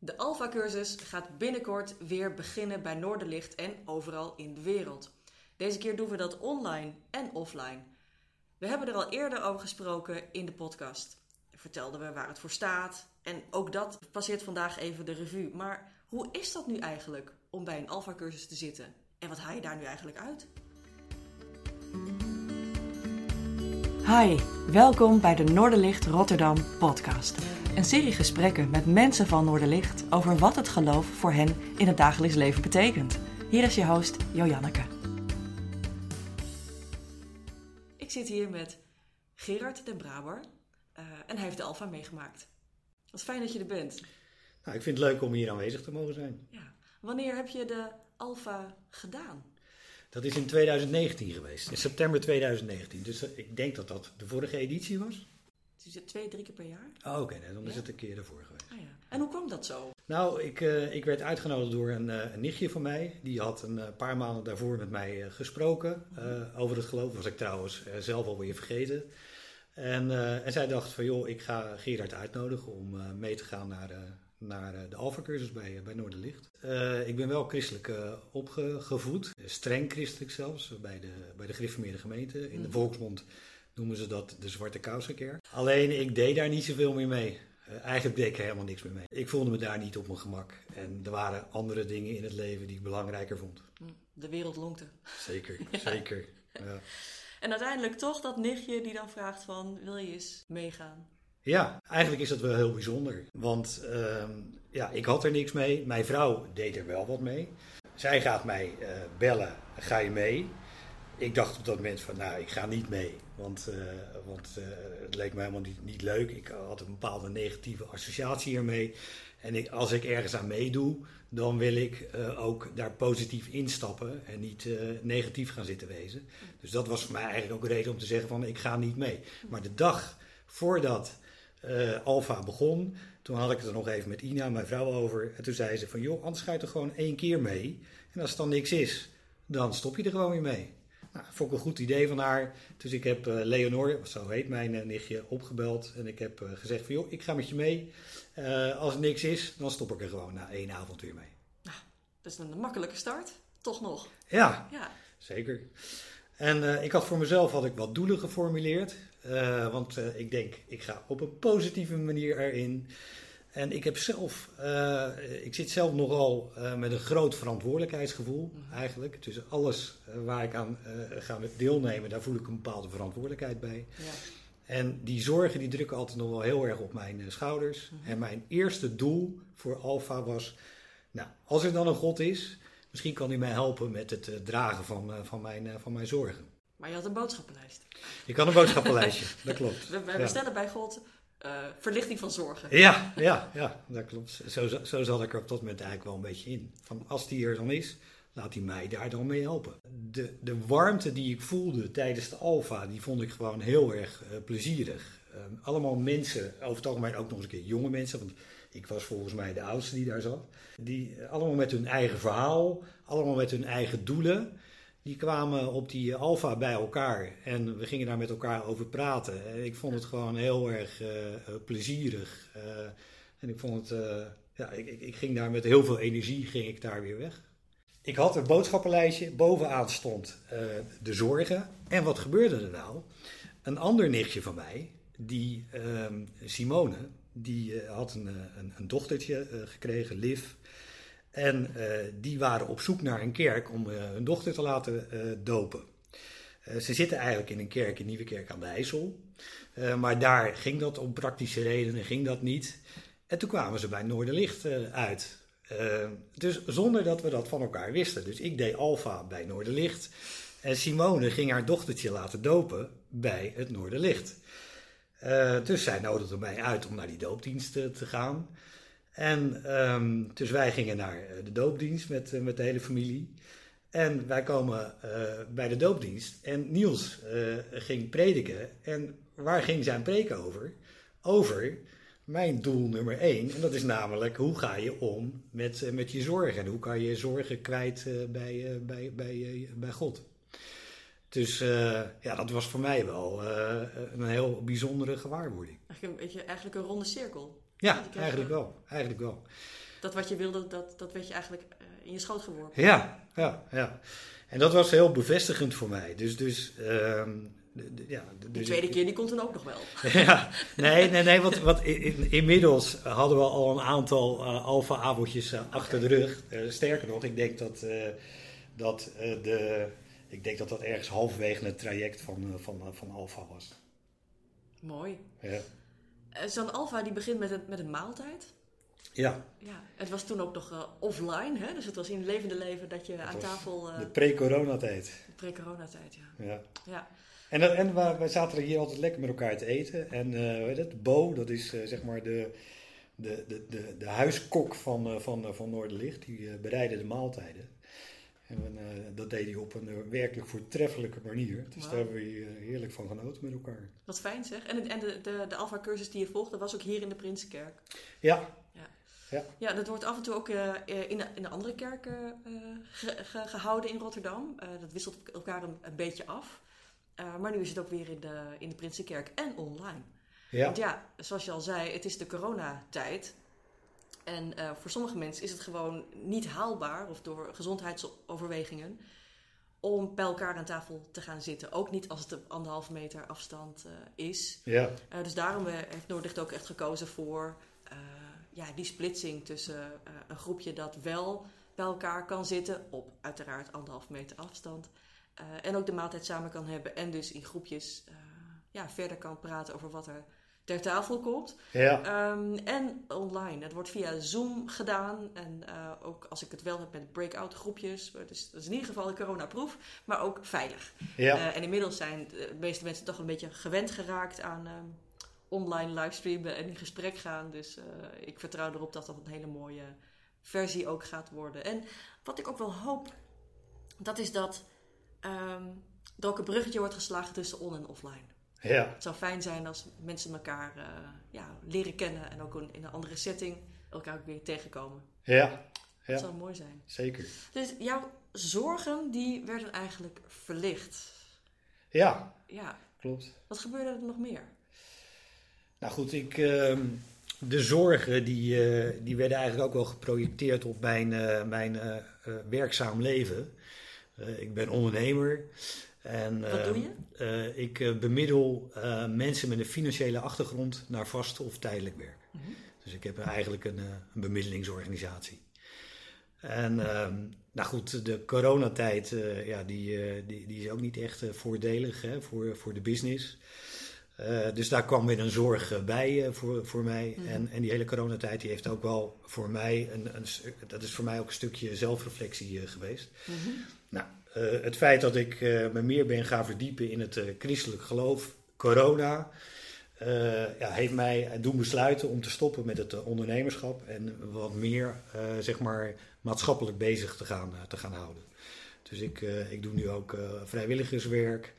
De Alpha-cursus gaat binnenkort weer beginnen bij Noorderlicht en overal in de wereld. Deze keer doen we dat online en offline. We hebben er al eerder over gesproken in de podcast. Vertelden we waar het voor staat en ook dat passeert vandaag even de revue. Maar hoe is dat nu eigenlijk om bij een Alpha-cursus te zitten? En wat haal je daar nu eigenlijk uit? Hi, welkom bij de Noorderlicht Rotterdam podcast. Een serie gesprekken met mensen van Noorderlicht over wat het geloof voor hen in het dagelijks leven betekent. Hier is je host Joanneke. Ik zit hier met Gerard den Braber uh, en hij heeft de Alfa meegemaakt. Wat fijn dat je er bent. Nou, ik vind het leuk om hier aanwezig te mogen zijn. Ja. Wanneer heb je de Alfa gedaan? Dat is in 2019 geweest, in september 2019. Dus eh, ik denk dat dat de vorige editie was. Is het twee, drie keer per jaar? Oh, oké, dan is het een keer ervoor geweest. Ah, ja. En hoe kwam dat zo? Nou, ik, uh, ik werd uitgenodigd door een, uh, een, nichtje van mij. Die had een uh, paar maanden daarvoor met mij gesproken. over het geloof was ik trouwens zelf alweer vergeten. En, en zij dacht van, joh, ik ga Gerard uitnodigen om mee te gaan naar naar eh, de Alpha-cursus bij, bij Noorderlicht. Uh, ik ben wel christelijk uh, opgevoed, streng christelijk zelfs, bij de, bij de gereformeerde gemeente. In de mm. volksmond noemen ze dat de Zwarte Kousenkerk. Alleen ik deed daar niet zoveel meer mee. Uh, eigenlijk deed ik er helemaal niks meer mee. Ik voelde me daar niet op mijn gemak. En er waren andere dingen in het leven die ik belangrijker vond. Mm, de wereld lonkte. Zeker, zeker. Ja. En uiteindelijk toch dat nichtje die dan vraagt van, wil je eens meegaan? Ja, eigenlijk is dat wel heel bijzonder. Want uh, ja, ik had er niks mee. Mijn vrouw deed er wel wat mee. Zij gaat mij uh, bellen, ga je mee? Ik dacht op dat moment van, nou, ik ga niet mee. Want, uh, want uh, het leek me helemaal niet, niet, leuk. Ik had een bepaalde negatieve associatie ermee. En als ik ergens aan meedoe, dan wil ik ook daar positief instappen en niet negatief gaan zitten wezen. Dus dat was voor mij eigenlijk ook een reden om te zeggen van, ik ga niet mee. Maar de dag voordat uh, Alfa begon, toen had ik het er nog even met Ina, mijn vrouw, over. En toen zei ze van, joh, anders ga er gewoon één keer mee. En als het dan niks is, dan stop je er gewoon weer mee. Nou, vond ik een goed idee van haar. Dus ik heb uh, Leonor, zo heet mijn uh, nichtje, opgebeld. En ik heb gezegd van, joh, ik ga met je mee. als er niks is, dan stop ik er gewoon na één avond weer mee. Nou, dat is een makkelijke start. Toch nog? Ja, ja. zeker. En ik had voor mezelf had ik wat doelen geformuleerd. Want ik denk, ik ga op een positieve manier erin. En ik heb zelf, uh, ik zit zelf nogal met een groot verantwoordelijkheidsgevoel mm. eigenlijk. Dus alles waar ik aan ga deelnemen, daar voel ik een bepaalde verantwoordelijkheid bij. Ja. En die zorgen die drukken altijd nog wel heel erg op mijn schouders. -hmm. En mijn eerste doel voor Alfa was, nou, als er dan een God is, misschien kan hij mij helpen met het dragen van, van, mijn, van mijn zorgen. Maar je had een boodschappenlijst. Ik had een boodschappenlijstje, dat klopt. We, we bestellen bij God uh, verlichting van zorgen. Ja, ja, ja dat klopt. Zo, zo zat ik er op dat moment eigenlijk wel een beetje in. Van als die er dan is, laat hij mij daar dan mee helpen. De, de warmte die ik voelde tijdens de Alfa, die vond ik gewoon heel erg uh, plezierig. Uh, allemaal mensen, over het algemeen ook nog eens een keer jonge mensen, want ik was volgens mij de oudste die daar zat. Die allemaal met hun eigen verhaal, allemaal met hun eigen doelen die kwamen op die alfa bij elkaar en we gingen daar met elkaar over praten. En ik vond het gewoon heel erg uh, plezierig. Uh, en ik vond het, uh, ja, ik, ik, ik, ging daar met heel veel energie ging ik daar weer weg. Ik had een boodschappenlijstje, bovenaan stond de zorgen. En wat gebeurde er nou? Een ander nichtje van mij, die ehm, Simone, die had een, een, een dochtertje gekregen, Liv. En uh, die waren op zoek naar een kerk om uh, hun dochter te laten uh, dopen. ze zitten eigenlijk in een kerk, in Nieuwe Kerk aan de IJssel. maar daar ging dat om praktische redenen, ging dat niet. En toen kwamen ze bij Noorderlicht uit. dus zonder dat we dat van elkaar wisten. Dus ik deed Alfa bij Noorderlicht. En Simone ging haar dochtertje laten dopen bij het Noorderlicht. dus zij nodigde mij uit om naar die doopdienst te gaan. En um, dus wij gingen naar eh, de doopdienst met, uh, met de hele familie. En wij komen uh, bij de doopdienst en Niels ging prediken. En waar ging zijn preek over? Over mijn doel nummer één. En dat is namelijk hoe ga je om met, met je zorgen? En hoe kan je zorgen kwijt bij, bij, bij, bij God? Dus ja, dat was voor mij wel een heel bijzondere gewaarwording. Eigenlijk een, beetje, eigenlijk een ronde cirkel. Ja, eigenlijk wel. Eigenlijk wel. Dat wat je wilde, dat, dat werd je eigenlijk eh, in je schoot geworpen. Ja, ja, ja. En dat was heel bevestigend voor mij. Dus, dus ehm, ja, De dus tweede keer, die komt dan ook nog wel. ja, nee, nee, nee, want, want in- in- inmiddels hadden we al een aantal eh alfa-avondjes eh, achter de rug. Sterker nog, ik denk dat, dat, de, ik denk dat dat ergens halverwege het traject van, van, van alfa was. Mooi. Ja. Eh, Zo'n alfa die begint met een, met een maaltijd. ja, Ja, het was toen ook nog eh, offline, hè? dus het was in het levende leven dat je aan tafel, eh de pre-coronatijd. pre-coronatijd, ja. Ja. ja. En, en wij, wij zaten er hier altijd lekker met elkaar te eten. En eh weet het, Bo, dat is eh, zeg maar de, de, de, de, de huiskok van, eh, van, eh, van Noorderlicht. Die eh, bereidde de maaltijden. En eh, dat deed hij op een eh, werkelijk voortreffelijke manier. Dus daar hebben we hier, eh, heerlijk van genoten met elkaar. Wat fijn zeg. En, en de, de, de alfa-cursus die je volgt, dat was ook hier in de Prinsenkerk. Ja, Ja, dat wordt af en toe ook in, de, in de andere kerken eh, ge- ge- gehouden in Rotterdam. Dat wisselt elkaar een, een beetje af. Maar nu is het ook weer in de, in de Prinsenkerk en online. ja, Want ja, zoals je al zei, het is de coronatijd. En eh, voor sommige mensen is het gewoon niet haalbaar, of door gezondheidsoverwegingen, om bij elkaar aan tafel te gaan zitten. Ook niet als het op anderhalve meter afstand eh, is. ja, Eh, dus daarom heeft Noordlicht ook echt gekozen voor ja, die splitsing tussen een groepje dat wel bij elkaar kan zitten, op uiteraard anderhalf meter afstand. en ook de maaltijd samen kan hebben en dus in groepjes ja, verder kan praten over wat er ter tafel komt. ja, Ehm, en online. Het wordt via Zoom gedaan. En eh, ook als ik het wel heb met breakout groepjes. Dus dat is in ieder geval een coronaproof, maar ook veilig. ja, Eh, en inmiddels zijn de meeste mensen toch een beetje gewend geraakt aan ehm, online livestreamen en in gesprek gaan. Dus eh, ik vertrouw erop dat dat een hele mooie versie ook gaat worden. En wat ik ook wel hoop, dat is dat ehm, er ook een bruggetje wordt geslagen tussen on- en offline. Ja, Het zou fijn zijn als mensen elkaar eh, ja, leren kennen en ook in een andere setting elkaar ook weer tegenkomen. ja, Dat Ja. zou mooi zijn. zeker. Dus jouw zorgen die werden eigenlijk verlicht. Ja, Ja, klopt. wat gebeurde er nog meer? Nou goed, ik, ehm, de zorgen die, eh, die werden eigenlijk ook wel geprojecteerd op mijn, eh, mijn werkzaam leven. Ik ben ondernemer. En, Wat ehm, doe je? eh, ik eh, bemiddel eh, mensen met een financiële achtergrond naar vast of tijdelijk werk. Mhm. Dus ik heb eigenlijk een, een bemiddelingsorganisatie. En ehm, nou goed, de coronatijd, ja, die, die, die is ook niet echt voordelig hè, voor, voor de business. Dus daar kwam weer een zorg bij voor, voor mij. Mhm. En, en die hele coronatijd die heeft ook wel voor mij, een, een, dat is voor mij ook een stukje zelfreflectie geweest. Mhm. Nou, eh, het feit dat ik eh, me meer ben gaan verdiepen in het eh, christelijk geloof, corona, ja, heeft mij doen besluiten om te stoppen met het ondernemerschap en wat meer zeg maar, maatschappelijk bezig te gaan, te gaan houden. Dus ik, ik doe nu ook vrijwilligerswerk.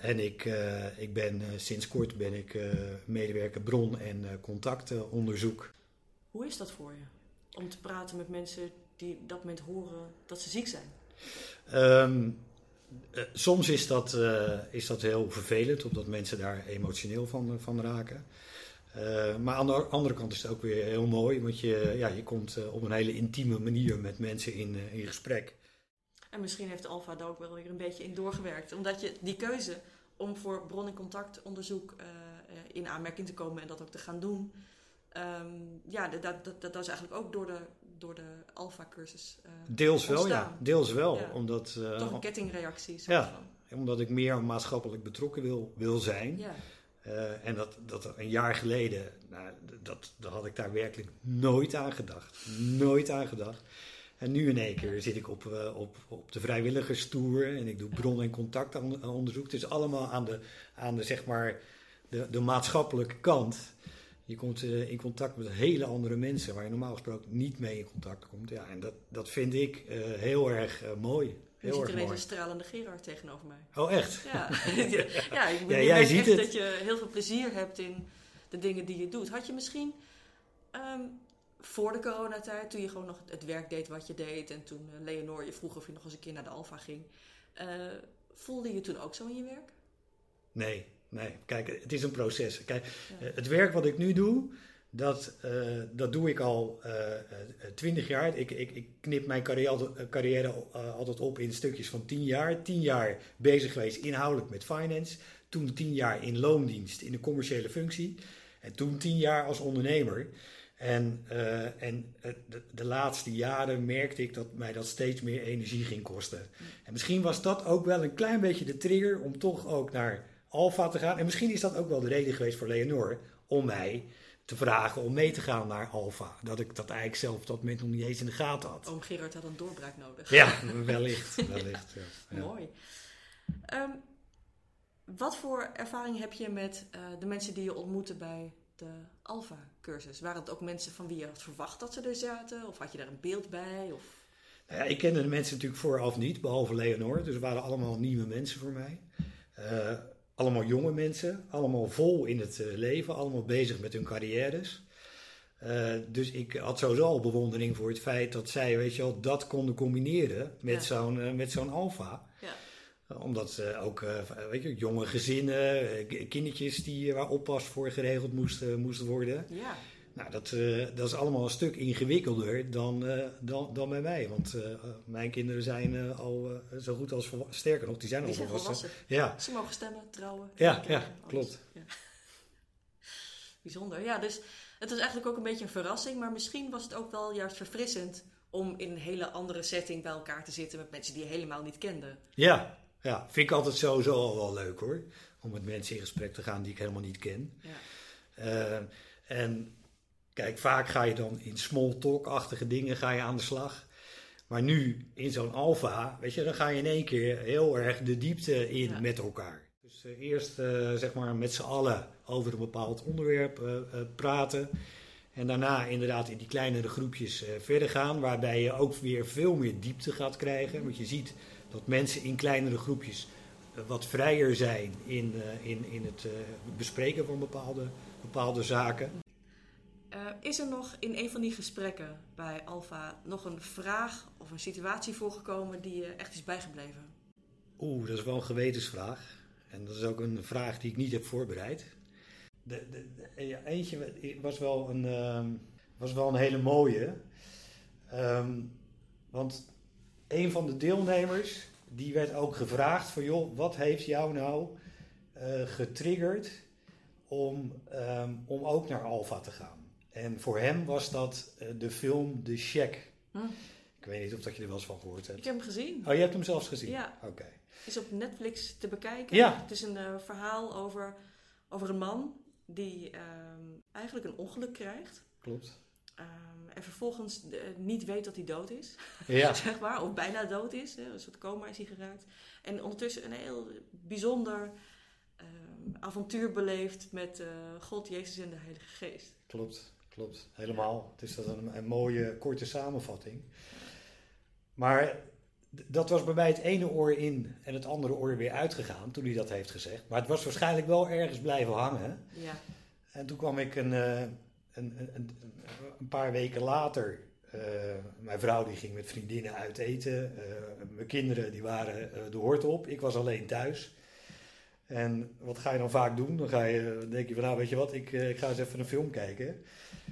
en ik, ik ben sinds kort ben ik medewerker bron- en contactonderzoek. Hoe is dat voor je? Om te praten met mensen die op dat moment horen dat ze ziek zijn. Ehm, eh, soms is dat, eh, is dat heel vervelend, omdat mensen daar emotioneel van, van raken. Eh, maar aan de andere kant is het ook weer heel mooi, want je, ja, je komt eh, op een hele intieme manier met mensen in, eh, in gesprek. En misschien heeft Alfa daar ook wel weer een beetje in doorgewerkt. Omdat je die keuze om voor bron- en contactonderzoek eh, eh, in aanmerking te komen en dat ook te gaan doen. ehm, ja, dat, dat, dat, dat is eigenlijk ook door de, door de Alfa-cursus. eh, Deels wel, ja. Deels wel, Ja. omdat, eh, toch een kettingreactie. Ja. van. omdat ik meer maatschappelijk betrokken wil, wil zijn. Ja. Eh, en dat, dat een jaar geleden, nou, dat, dat had ik daar werkelijk nooit aan gedacht. Nooit aan gedacht. En nu in één keer zit ik op, op, op de vrijwilligerstoer en ik doe bron- en contactonderzoek. Het is allemaal aan de, aan de, zeg maar, de, de maatschappelijke kant. Je komt eh, in contact met hele andere mensen waar je normaal gesproken niet mee in contact komt. Ja, en dat, dat vind ik eh, heel erg eh, mooi. Je Heel ziet erg ineens mooi. een stralende Gerard tegenover mij. Oh, echt? Ja, ja, ik Ja, jij je ziet echt het. dat je heel veel plezier hebt in de dingen die je doet. Had je misschien ehm, voor de coronatijd, toen je gewoon nog het, werk deed wat je deed... en toen Leonor je vroeg of je nog eens een keer naar de Alfa ging... eh, voelde je toen ook zo in je werk? Nee, nee. Kijk, het is een proces. Kijk, Ja. eh, het werk wat ik nu doe, Dat, eh, dat doe ik al twintig jaar. Ik, ik, ik knip mijn carrière, carrière altijd op in stukjes van tien jaar. Tien jaar bezig geweest inhoudelijk met finance. Toen tien jaar in loondienst in een commerciële functie. En toen tien jaar als ondernemer. En, uh, en de, de, laatste jaren merkte ik dat mij dat steeds meer energie ging kosten. En misschien was dat ook wel een klein beetje de trigger om toch ook naar Alfa te gaan. En misschien is dat ook wel de reden geweest voor Leonor om mij te vragen om mee te gaan naar Alfa. Dat ik dat eigenlijk zelf op dat moment nog niet eens in de gaten had. Oom Gerard had een doorbraak nodig. Ja, wellicht. wellicht ja. Mooi. Um, wat voor ervaring heb je met uh, de mensen die je ontmoette bij de Alpha-cursus? Waren het ook mensen van wie je had verwacht dat ze er zaten? Of had je daar een beeld bij? Of... Nou ja, ik kende de mensen natuurlijk vooraf niet, behalve Leonor. Dus het waren allemaal nieuwe mensen voor mij. Uh, allemaal jonge mensen, allemaal vol in het uh, leven, allemaal bezig met hun carrières. Uh, dus ik had sowieso al bewondering voor het feit dat zij, weet je wel, dat konden combineren met ja. zo'n met zo'n alfa. Ja omdat uh, ook uh, weet je, jonge gezinnen, kindertjes die, waar oppas voor geregeld moesten, moesten worden. Ja. Nou, dat, dat is allemaal een stuk ingewikkelder dan, dan, dan bij mij. Want mijn kinderen zijn al zo goed als volwassen. Sterker nog, die zijn die al volwassen. Ja. Ze mogen stemmen, trouwen. Ja, ja klopt. Ja. Bijzonder. Ja, dus het is eigenlijk ook een beetje een verrassing. Maar misschien was het ook wel juist verfrissend om in een hele andere setting bij elkaar te zitten met mensen die je helemaal niet kende. Ja, ja, vind ik altijd sowieso al wel leuk hoor. Om met mensen in gesprek te gaan die ik helemaal niet ken. Ja. En kijk, vaak ga je dan in small talk-achtige dingen ga je aan de slag. Maar nu in zo'n alfa, weet je, dan ga je in één keer heel erg de diepte in met elkaar. Dus uh, eerst uh, zeg maar met z'n allen over een bepaald onderwerp praten. En daarna inderdaad in die kleinere groepjes verder gaan, waarbij je ook weer veel meer diepte gaat krijgen. Want je ziet dat mensen in kleinere groepjes eh, wat vrijer zijn in, in, in het bespreken van bepaalde, bepaalde zaken. Is er nog in een van die gesprekken bij Alfa nog een vraag of een situatie voorgekomen die je echt is bijgebleven? Oeh, dat is wel een gewetensvraag. En dat is ook een vraag die ik niet heb voorbereid. De, de, eentje was wel een, uh, was wel een hele mooie. Um, want een van de deelnemers, die werd ook gevraagd van joh, wat heeft jou nou uh, getriggerd om, um, om ook naar Alfa te gaan? En voor hem was dat uh, de film The Shack. Hm. Ik weet niet of dat je er wel eens van gehoord hebt. Ik heb hem gezien. Oh, je hebt hem zelfs gezien? Ja. Oké. Is op Netflix te bekijken. Ja. Het is een uh, verhaal over, over een man die um, eigenlijk een ongeluk krijgt. Klopt. Um, en vervolgens uh, niet weet dat hij dood is. Ja. zeg maar, of bijna dood is. Hè, een soort coma is hij geraakt. En ondertussen een heel bijzonder uh, avontuur beleeft met uh, God, Jezus en de Heilige Geest. Klopt, klopt. Helemaal. Het is dat een, een mooie, korte samenvatting. Maar dat was bij mij het ene oor in en het andere oor weer uitgegaan toen hij dat heeft gezegd. Maar het was waarschijnlijk wel ergens blijven hangen. Ja. En toen kwam ik een, uh, een, een, een, een, paar weken later. Uh, mijn vrouw die ging met vriendinnen uit eten. Uh, mijn kinderen die waren de hort op. Ik was alleen thuis. En wat ga je dan vaak doen? Dan ga je, denk je van nou weet je wat, ik, ik ga eens even een film kijken.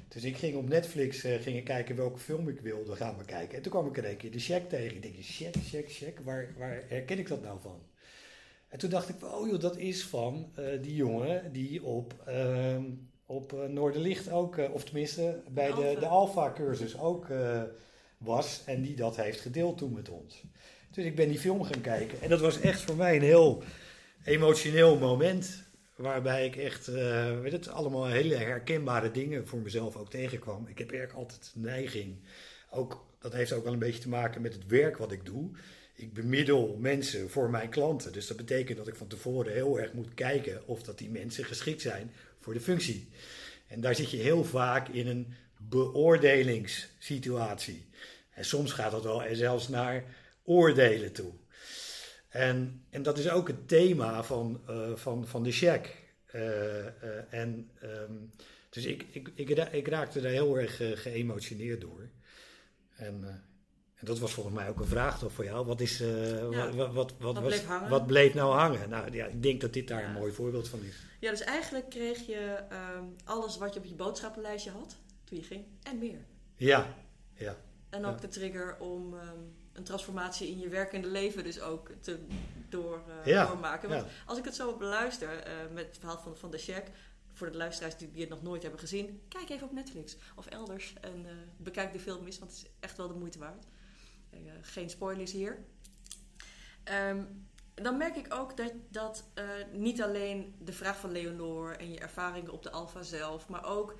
Dus ik ging op Netflix uh, ging kijken welke film ik wilde gaan bekijken. En toen kwam ik er een keer de check tegen. Ik denk, check, check, check, waar, waar herken ik dat nou van? En toen dacht ik, oh joh, dat is van uh, die jongen die op, uh, op Noorderlicht ook, of tenminste bij de, de Alpha-cursus ook was. En die dat heeft gedeeld toen met ons. Dus ik ben die film gaan kijken. En dat was echt voor mij een heel emotioneel moment. Waarbij ik echt, uh, weet het, allemaal hele herkenbare dingen voor mezelf ook tegenkwam. Ik heb erg altijd neiging. Ook, dat heeft ook wel een beetje te maken met het werk wat ik doe. Ik bemiddel mensen voor mijn klanten. Dus dat betekent dat ik van tevoren heel erg moet kijken of dat die mensen geschikt zijn voor de functie. En daar zit je heel vaak in een beoordelingssituatie. En soms gaat dat wel zelfs naar oordelen toe. En, en dat is ook het thema van, uh, van, van de check. Uh, uh, en, um, dus ik, ik, ik, ik, raakte daar heel erg geëmotioneerd door. En En dat was volgens mij ook een vraag toch voor jou. Wat, is, eh, Ja. wat, wat, wat, wat, was- bleef hangen? wat bleef nou hangen? Nou ja, ik denk dat dit daar Ja. een mooi voorbeeld van is. Ja, dus eigenlijk kreeg je ehm, alles wat je op je boodschappenlijstje had toen je ging en meer. Ja, ja, En ook Ja. de trigger om ehm, een transformatie in je werkende leven dus ook te door, eh, Ja, doormaken. Want ja. als ik het zo beluister eh, met het verhaal van, van de check, voor de luisteraars die, die het nog nooit hebben gezien, kijk even op Netflix of elders en eh, bekijk de film eens, want het is echt wel de moeite waard. Geen spoilers hier. Ehm, dan merk ik ook dat, dat niet alleen de vraag van Leonor en je ervaringen op de Alfa zelf, maar ook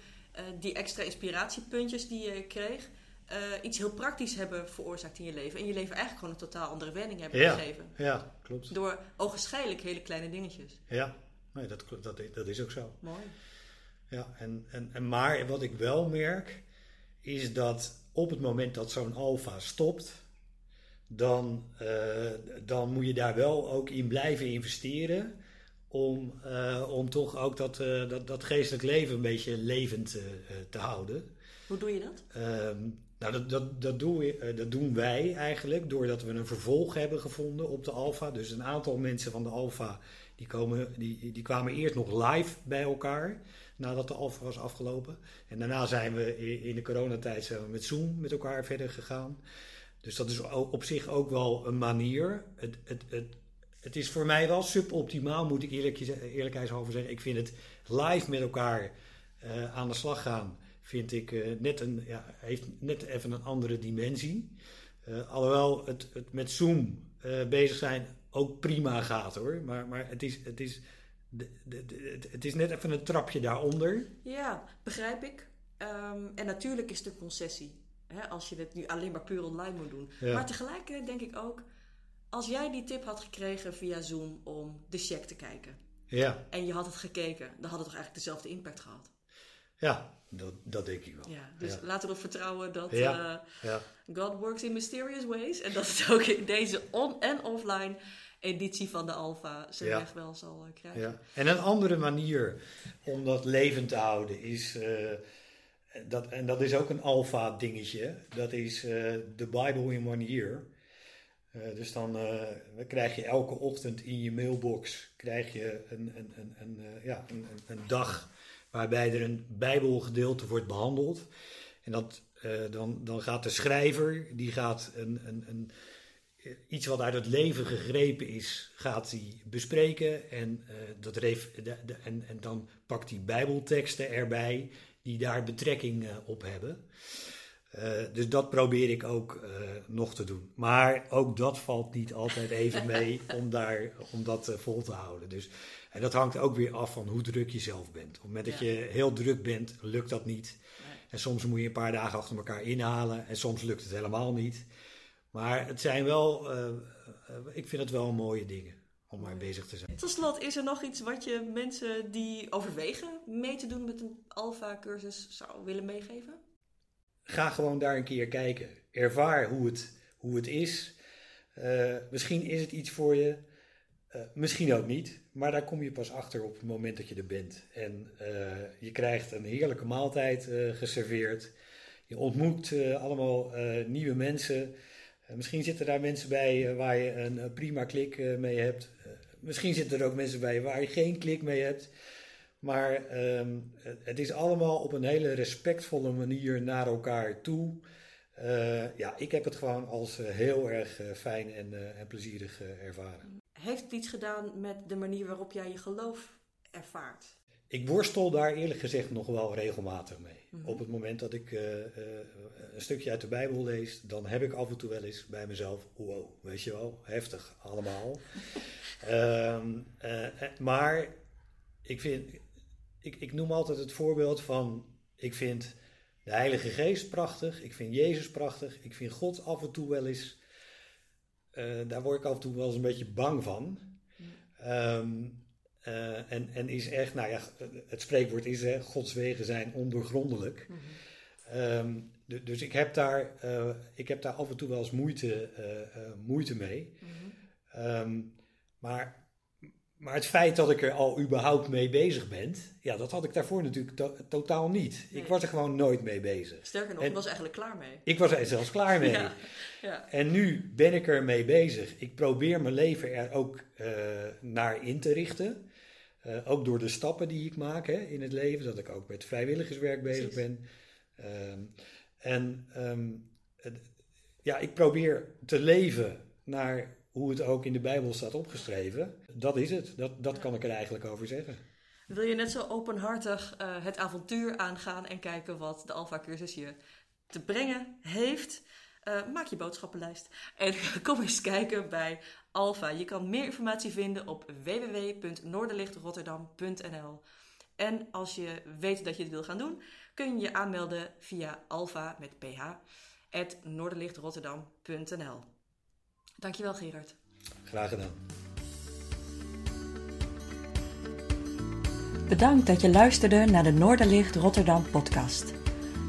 die extra inspiratiepuntjes die je kreeg, eh, iets heel praktisch hebben veroorzaakt in je leven. En je leven eigenlijk gewoon een totaal andere wending hebben Ja. gegeven. ja, klopt. Door ogenschijnlijk hele kleine dingetjes. Ja, nee, dat, dat, dat is ook zo. Mooi. Ja, en, en, en maar wat ik wel merk, is dat op het moment dat zo'n alfa stopt, dan, eh, dan moet je daar wel ook in blijven investeren. Om, eh, om toch ook dat, dat, dat geestelijk leven een beetje levend te houden. Hoe doe je dat? Ehm, nou, dat, dat, dat, doen eh, dat doen wij eigenlijk doordat we een vervolg hebben gevonden op de Alfa. Dus een aantal mensen van de Alfa die, komen, die, die kwamen eerst nog live bij elkaar nadat de Alfa was afgelopen. En daarna zijn we in de coronatijd met Zoom met elkaar verder gegaan. Dus dat is op zich ook wel een manier. Het, het, het, het is voor mij wel suboptimaal, moet ik eerlijk, eerlijkheidshalve zeggen. Ik vind het live met elkaar eh, aan de slag gaan vind ik eh, net een, ja, heeft net even een andere dimensie. Eh, alhoewel het, het met Zoom eh, bezig zijn ook prima gaat hoor. Maar, maar het, is, het, is, de, de, de- het- is net even een trapje daaronder. Ja, begrijp ik. Ehm, en natuurlijk is het een concessie. Hè, als je het nu alleen maar puur online moet doen. Ja. Maar tegelijkertijd denk ik ook... Als jij die tip had gekregen via Zoom om de check te kijken... Ja, en je had het gekeken... dan had het toch eigenlijk dezelfde impact gehad. Ja dat, dat denk ik wel. Ja, dus Ja. laten we erop vertrouwen dat Ja. eh, Ja, God works in mysterious ways. En dat het ook in deze on- en offline editie van de Alpha zijn weg wel zal eh, krijgen. ja. En een andere manier om dat levend te houden is. eh, dat, en dat is ook een alfa dingetje. Dat is de Bible in one year. Dus dan krijg je elke ochtend in je mailbox krijg je een, een, een, een, ja, een, een dag waarbij er een Bijbelgedeelte wordt behandeld. En dat, eh, dan, dan gaat de schrijver, die gaat een, een, een, eh, iets wat uit het leven gegrepen is, gaat hij bespreken. En, eh, dat ref, de, de- en, en dan pakt hij Bijbelteksten erbij die daar betrekking op hebben. Dus dat probeer ik ook nog te doen. Maar ook dat valt niet altijd even mee om, daar, om dat vol te houden. Dus, en dat hangt ook weer af van hoe druk je zelf bent. Op het moment dat Ja. je heel druk bent, lukt dat niet. Nee. En soms moet je een paar dagen achter elkaar inhalen. En soms lukt het helemaal niet. Maar het zijn wel, eh, eh, ik vind het wel mooie dingen om maar bezig te zijn. Tot slot, is er nog iets wat je mensen die overwegen mee te doen met een Alpha-cursus zou willen meegeven? Ga gewoon daar een keer kijken. Ervaar hoe het, hoe het is. Eh, misschien is het iets voor je. Eh, misschien ook niet. Maar daar kom je pas achter op het moment dat je er bent. En eh, je krijgt een heerlijke maaltijd eh, geserveerd. Je ontmoet allemaal nieuwe mensen. Misschien zitten daar mensen bij waar je een, prima klik mee hebt. Misschien zitten er ook mensen bij waar je geen klik mee hebt. Maar ehm, het- is allemaal op een hele respectvolle manier naar elkaar toe. Ja, ik heb het gewoon als heel erg fijn en, en plezierig ervaren. Heeft het iets gedaan met de manier waarop jij je geloof ervaart? Ik worstel daar eerlijk gezegd nog wel regelmatig mee. Mhm. Op het moment dat ik eh, eh, een stukje uit de Bijbel lees, dan heb ik af en toe wel eens bij mezelf, wow, weet je wel, heftig allemaal. Ehm, eh, maar ik vind, ik, ik noem altijd het voorbeeld van, ik vind de Heilige Geest prachtig, ik vind Jezus prachtig, ik vind God af en toe wel eens, eh, daar word ik af en toe wel eens een beetje bang van. Ehm, eh, en, en is echt, nou ja, het spreekwoord is, hè, Gods wegen zijn ondoorgrondelijk. Ehm, du- dus ik heb, daar, eh, ik heb daar af en toe wel eens moeite, moeite mee. Mhm. Ehm, maar maar het feit dat ik er al überhaupt mee bezig ben, ja, dat had ik daarvoor natuurlijk to- totaal niet. Nee. Ik was er gewoon nooit mee bezig. Sterker nog, En- je was eigenlijk klaar mee. Ik was er zelfs klaar mee. Ja, ja. En nu ben ik er mee bezig. Ik probeer mijn leven er ook eh, naar in te richten. Eh, ook door de stappen die ik maak hè, in het leven. Dat ik ook met vrijwilligerswerk bezig Precies. ben. Ehm, en ehm, ja, ik probeer te leven naar hoe het ook in de Bijbel staat opgeschreven. Dat is het. Dat, dat kan ik er eigenlijk over zeggen. Wil je net zo openhartig eh, het avontuur aangaan en kijken wat de Alpha cursus je te brengen heeft? Eh, maak je boodschappenlijst en kom eens kijken bij Alpha. Je kan meer informatie vinden op www.noorderlichtrotterdam.nl. En als je weet dat je het wil gaan doen, kun je je aanmelden via alpha met ph at noorderlichtrotterdam.nl. Dankjewel Gerard. Graag gedaan. Bedankt dat je luisterde naar de Noorderlicht Rotterdam podcast.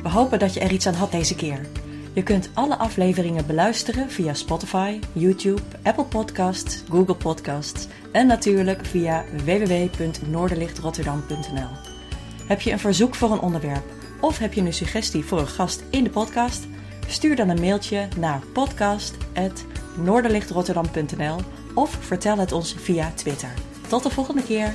We hopen dat je er iets aan had deze keer. Je kunt alle afleveringen beluisteren via Spotify, YouTube, Apple Podcasts, Google Podcasts en natuurlijk via www.noorderlichtrotterdam.nl. Heb je een verzoek voor een onderwerp of heb je een suggestie voor een gast in de podcast? Stuur dan een mailtje naar podcast.noorderlichtrotterdam.nl of vertel het ons via Twitter. Tot de volgende keer!